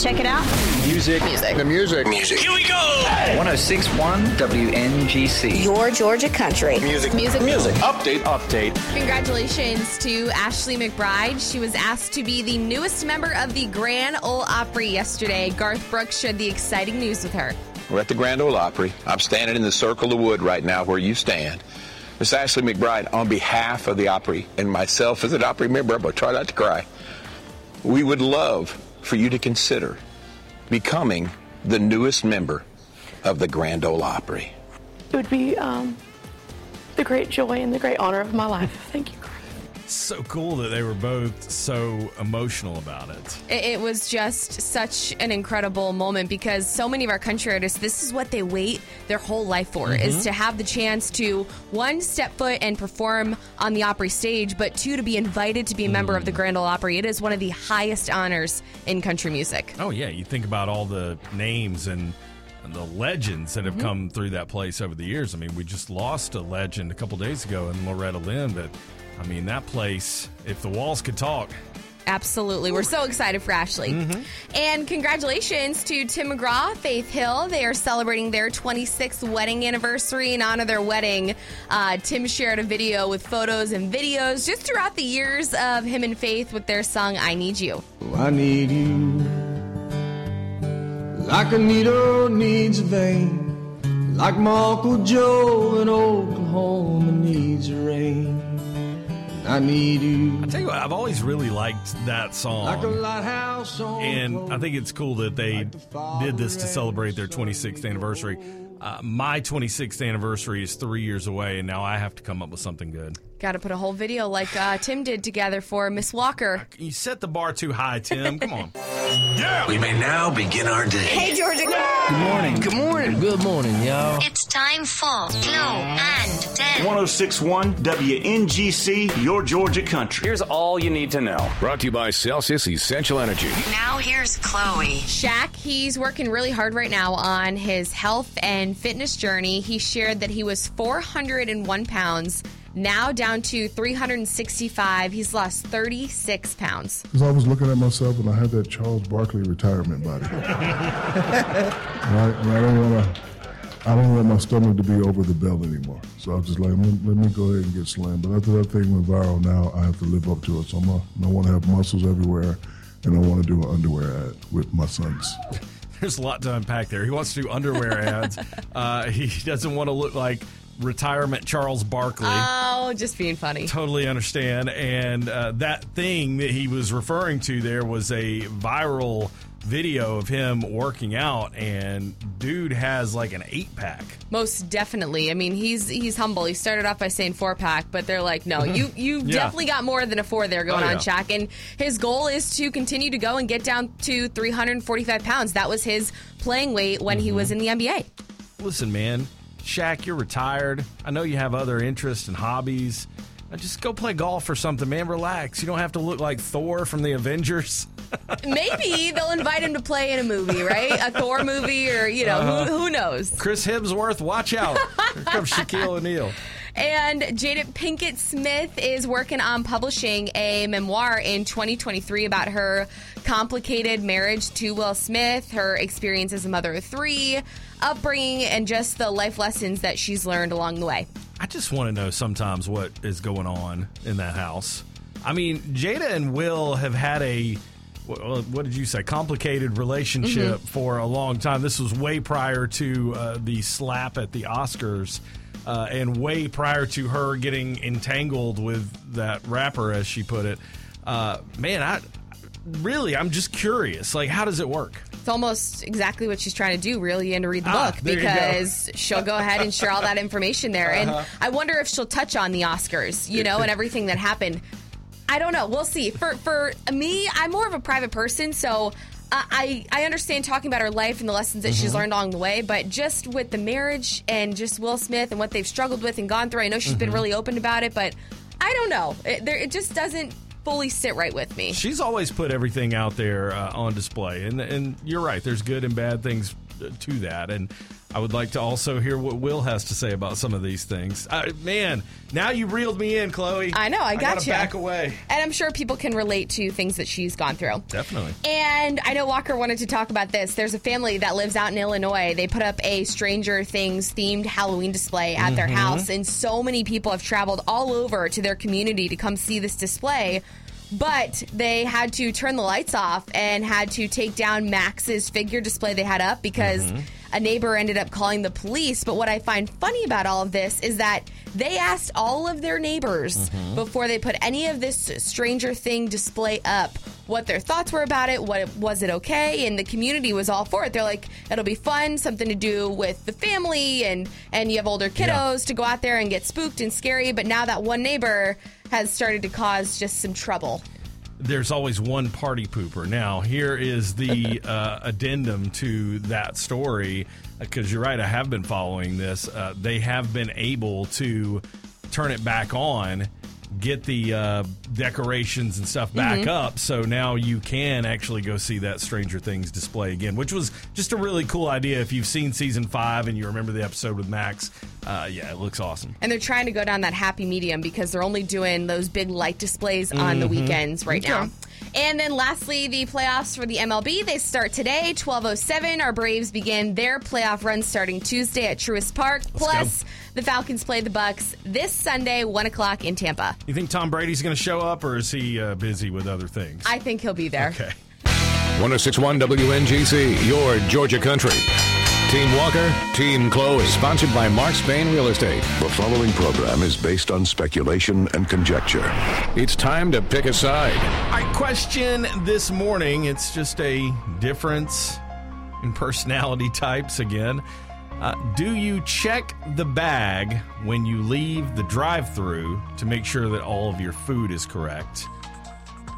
Check it out. Music. Music. The music. Music. Here we go. 1061 WNGC. Your Georgia country. Music. Music. Music. Update. Update. Congratulations to Ashley McBryde. She was asked to be the newest member of the Grand Ole Opry yesterday. Garth Brooks shared the exciting news with her. We're at the Grand Ole Opry. I'm standing in the circle of wood right now where you stand. Miss Ashley McBryde, on behalf of the Opry and myself as an Opry member, I'm going to try not to cry. We would love for you to consider becoming the newest member of the Grand Ole Opry. It would be um, the great joy and the great honor of my life. Thank you. So cool that they were both so emotional about it. It, was just such an incredible moment because so many of our country artists, this is what they wait their whole life for, is mm-hmm. to have the chance to one step foot and perform on the Opry stage, but two to be invited to be a member of the mm. Grand Ole Opry. It is one of the highest honors in country music. Oh, yeah. You think about all the names and, and the legends that have mm-hmm. come through that place over the years. I mean, we just lost a legend a couple days ago in Loretta Lynn, but I mean, that place, if the walls could talk, Absolutely. We're so excited for Ashley. And congratulations to Tim McGraw, Faith Hill. They are celebrating their 26th wedding anniversary. In honor of their wedding, uh, Tim shared a video with photos and videos just throughout the years of him and Faith with their song, I Need You. I need you like a needle needs a vein, like my Uncle Joe in Oklahoma needs rain. I need you I tell you what, I've always really liked that song. like a lighthouse on And I think it's cool that they did this to celebrate their 26th anniversary. Uh, my 26th anniversary is three years away, and now I have to come up with something good. Got to put a whole video like uh, Tim did together for Miss Walker. You set the bar too high, Tim. Come on. yeah. We may now begin our day. Hey, Georgia. Good morning. Good morning. Good morning, y'all. It's time for Glow and Tell. 1061 WNGC, your Georgia country. Here's all you need to know. Brought to you by Celsius Essential Energy. Now here's Chloe. Shaq, he's working really hard right now on his health and fitness journey. He shared that he was 401 pounds, now down to 365. He's lost 36 pounds. Because I was looking at myself and I had that Charles Barkley retirement body. right? And I don't want to. I don't want my stomach to be over the belt anymore. So I was just like, let, let me go ahead and get slim. But after that thing went viral, now I have to live up to it. So I'm a, I want to have muscles everywhere, and I want to do an underwear ad with my sons. There's a lot to unpack there. He wants to do underwear ads. Uh, he doesn't want to look like retirement Charles Barkley. Oh, just being funny. totally understand. And uh, that thing that he was referring to there was a viral video of him working out, and dude has like an eight pack. Most definitely. I mean, he's he's humble. He started off by saying four pack, but they're like, no, you you Yeah. definitely got more than a four there going Oh, on, yeah. Shaq. And his goal is to continue to go and get down to 345 pounds. That was his playing weight when Mm-hmm. he was in the NBA. Listen, man, Shaq, you're retired. I know you have other interests and hobbies. Just go play golf or something, man. Relax. You don't have to look like Thor from the Avengers. Maybe they'll invite him to play in a movie, right? A Thor movie, or you know, Uh-huh. who, who knows? Chris Hemsworth, watch out. Here comes Shaquille O'Neal. And Jada Pinkett Smith is working on publishing a memoir in 2023 about her complicated marriage to Will Smith, her experience as a mother of three, upbringing, and just the life lessons that she's learned along the way. I just want to know sometimes what is going on in that house. I mean, Jada and Will have had a what, what did you say? Complicated relationship for a long time. This was way prior to uh, the slap at the Oscars, uh, and way prior to her getting entangled with that rapper, as she put it. Uh, man, I really, I'm just curious. Like, how does it work? It's almost exactly what she's trying to do, really, and to read the Ah, book you go. because she'll go ahead and share all that information there. Uh-huh. And I wonder if she'll touch on the Oscars, you know, and everything that happened. I don't know. We'll see. For for me, I'm more of a private person, so I I I understand talking about her life and the lessons that she's Mm-hmm. Mhm. learned along the way. But just with the marriage and just Will Smith and what they've struggled with and gone through, I know she's been Mhm. really open about it, but I don't know. It, there, it just doesn't fully sit right with me. She's always put everything out there uh, on display, and and you're right. There's good and bad things uh, to that, and I would like to also hear what Will has to say about some of these things. Uh, man, now you reeled me in, Chloe. I know. I got you. Back away. And I'm sure people can relate to things that she's gone through. Definitely. And I know Walker wanted to talk about this. There's a family that lives out in Illinois. They put up a Stranger Things themed Halloween display at their Mhm. house, and so many people have traveled all over to their community to come see this display. But they had to turn the lights off and had to take down Max's figure display they had up because Mhm. a neighbor ended up calling the police. But what I find funny about all of this is that they asked all of their neighbors Mhm. before they put any of this Stranger Thing display up what their thoughts were about it. What was it okay? And the community was all for it. They're like, it'll be fun, something to do with the family, and and you have older kiddos to go out there and get spooked and scary. But now that one neighbor has started to cause just some trouble. there's always one party pooper. Now, here is the uh, addendum to that story because you're right. I have been following this. Uh, they have been able to turn it back on, get the uh, decorations and stuff back Mhm. up, so now you can actually go see that Stranger Things display again, which was just a really cool idea. If you've seen season five and you remember the episode with Max, uh, yeah, it looks awesome. And they're trying to go down that happy medium because they're only doing those big light displays on the Mhm. weekends right Okay. now. And then lastly, the playoffs for the MLB, they start today, 1207. Our Braves begin their playoff run starting Tuesday at Truist Park. Let's Plus, the Falcons play the Bucs this Sunday, 1 o'clock in Tampa. You think Tom Brady's going to show up, or is he uh, busy with other things? I think he'll be there. Okay. 1061 WNGC, your Georgia country. Team Walker, Team Chloe. Sponsored by Mark Spain Real Estate. The following program is based on speculation and conjecture. It's time to pick a side. I question this morning. It's just a difference in personality types again. Uh, do you check the bag when you leave the drive through to make sure that all of your food is correct?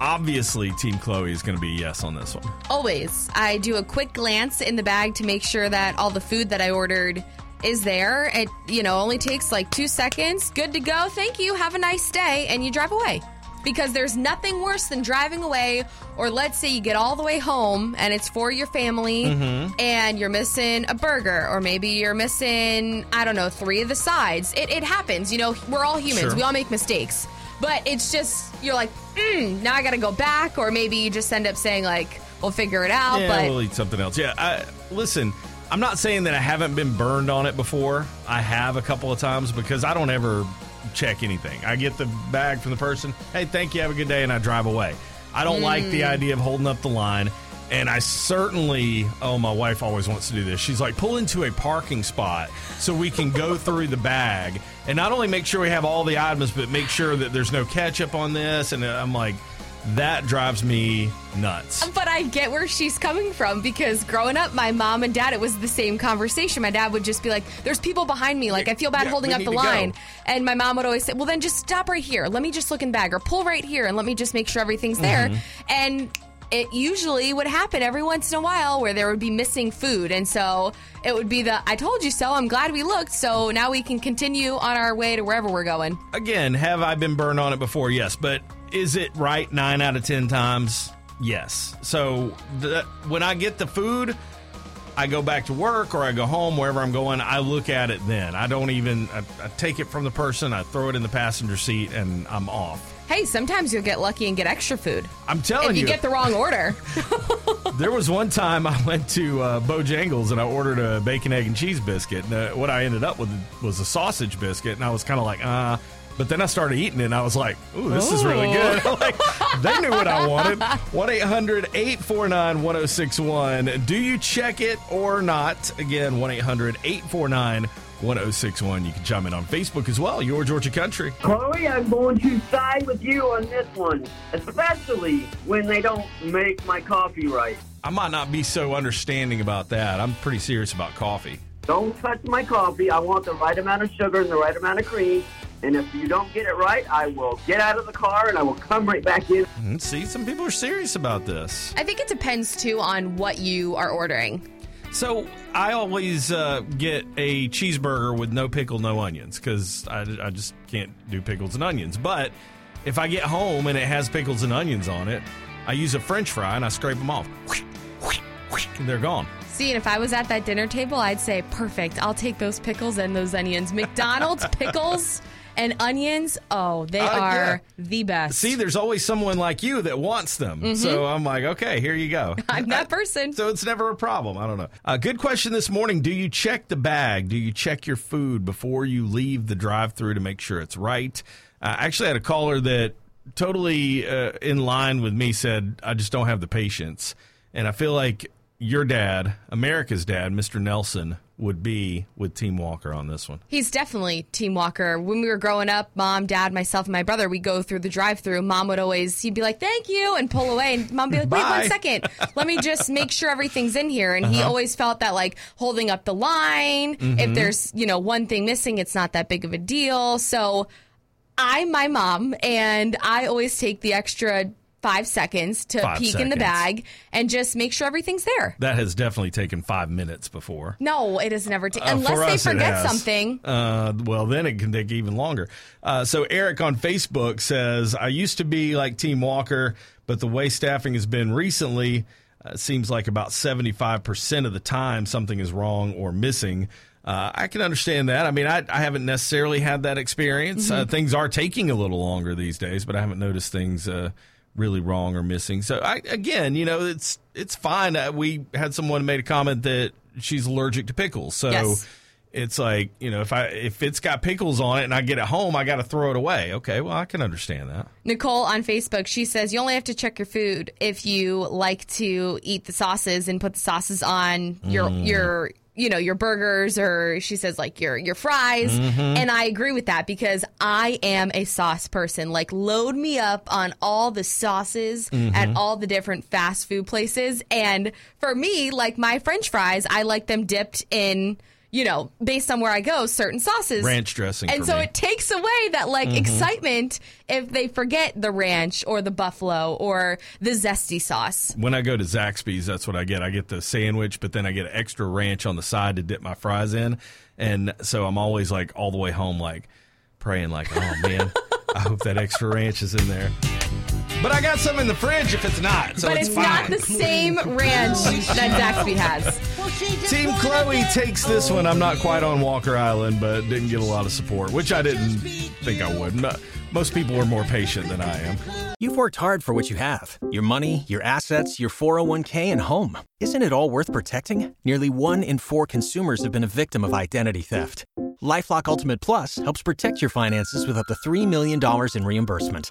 Obviously, Team Chloe is going to be yes on this one. Always. I do a quick glance in the bag to make sure that all the food that I ordered is there. It, you know, only takes like two seconds. Good to go. Thank you. Have a nice day. And you drive away. Because there's nothing worse than driving away, or let's say you get all the way home and it's for your family Mhm. and you're missing a burger, or maybe you're missing, I don't know, three of the sides. It, it happens. You know, we're all humans, Sure. we all make mistakes. But it's just, you're like, mm, now I got to go back, or maybe you just end up saying, like, we'll figure it out. yeah, but we'll eat something else. Yeah, I, listen, I'm not saying that I haven't been burned on it before. I have a couple of times because I don't ever check anything. I get the bag from the person. Hey, thank you. Have a good day, and I drive away. I don't like the Mm. idea of holding up the line. And I certainly, oh, my wife always wants to do this. She's like, pull into a parking spot so we can go through the bag and not only make sure we have all the items, but make sure that there's no ketchup on this. And I'm like, that drives me nuts. But I get where she's coming from because growing up, my mom and dad, it was the same conversation. My dad would just be like, There's people behind me. Like, I feel bad Yeah, holding up the to go." line. And my mom would always say, Well, then just stop right here. Let me just look in the bag or pull right here and let me just make sure everything's there. Mhm. And it usually would happen every once in a while where there would be missing food. And so it would be the I told you so. I'm glad we looked. So now we can continue on our way to wherever we're going. Again, have I been burned on it before? Yes, but is it right nine out of ten times? Yes. So the, when I get the food, I go back to work or I go home wherever I'm going. I look at it then. I don't even. I, I take it from the person. I throw it in the passenger seat, and I'm off. Hey, sometimes you'll get lucky and get extra food. I'm telling if you, you. get the wrong order. There was one time I went to uh, Bojangles and I ordered a bacon, egg, and cheese biscuit. And uh, what I ended up with was a sausage biscuit, and I was kind of like, uh. But then I started eating it, and I was like, "Ooh, this is really good." like, they knew what I wanted. One 1061 Do you check it or not? Again, one 849 1061. You can chime in on Facebook as well. Your Georgia Country. Chloe, I'm going to side with you on this one, especially when they don't make my coffee right. I might not be so understanding about that. I'm pretty serious about coffee. Don't touch my coffee. I want the right amount of sugar and the right amount of cream. And if you don't get it right, I will get out of the car and I will come right back in. Mm, See, some people are serious about this. I think it depends too on what you are ordering. So I always uh, get a cheeseburger with no pickle, no onions, because I, I just can't do pickles and onions. But if I get home and it has pickles and onions on it, I use a French fry and I scrape them off. And they're gone. See, and if I was at that dinner table, I'd say, perfect. I'll take those pickles and those onions. McDonald's pickles and onions, oh, they Uh, are yeah. the best. See, there's always someone like you that wants them. Mhm. So I'm like, okay, here you go. I'm that person. So it's never a problem. I don't know. Uh, good question this morning. Do you check the bag? Do you check your food before you leave the drive through to make sure it's right? Uh, I actually had a caller that totally uh, in line with me said, I just don't have the patience. And I feel like your dad, America's dad, Mr. Nelson, would be with Team Walker on this one. He's definitely Team Walker. When we were growing up, mom, dad, myself, and my brother, we go through the drive-through. Mom would always, he'd be like, "Thank you," and pull away, and mom would be like, "Wait Bye. one second, let me just make sure everything's in here." And he Uh-huh. always felt that like holding up the line, if Mhm. there's you know one thing missing, it's not that big of a deal. So I'm my mom, and I always take the extra five seconds to Five peek in the bag and just make sure everything's there. That has definitely taken five minutes before. No, it has never taken Uh, unless for they forget something. Uh, well, then it can take even longer. Uh, so Eric on Facebook says, "I used to be like Team Walker, but the way staffing has been recently, uh, seems like about seventy-five percent of the time something is wrong or missing." Uh, I can understand that. I mean, I, I haven't necessarily had that experience. Uh, Mhm. things are taking a little longer these days, but I haven't noticed things uh, really wrong or missing. So, I, again, you know, it's it's fine. Uh, we had someone made a comment that she's allergic to pickles, so Yes. it's like you know if I if it's got pickles on it and I get it home, I got to throw it away. Okay, well I can understand that. Nicole on Facebook, she says you only have to check your food if you like to eat the sauces and put the sauces on your Mm. your you know your burgers or she says like your your fries Mm-hmm. Mhm. and I agree with that because I am a sauce person like load me up on all the sauces Mm-hmm. at all the different fast food places and for me like my french fries I like them dipped in you know based on where I go certain sauces Ranch dressing and so me. it takes away that like Mhm. excitement if they forget the ranch or the buffalo or the zesty sauce. When I go to Zaxby's, that's what I get. I get the sandwich, but then I get extra ranch on the side to dip my fries in, and so I'm always like all the way home, like praying, like, oh man, I hope that extra ranch is in there. But I got some in the fridge if it's not, so but it's, it's, fine. not the same ranch that Zaxby has. Team Chloe takes this one. I'm not quite on Walker Island, but didn't get a lot of support, which I didn't think I would. Mo- Most people are more patient than I am. You've worked hard for what you have your money, your assets, your 401k, and home. Isn't it all worth protecting? Nearly one in four consumers have been a victim of identity theft. Lifelock Ultimate Plus helps protect your finances with up to $3 million in reimbursement.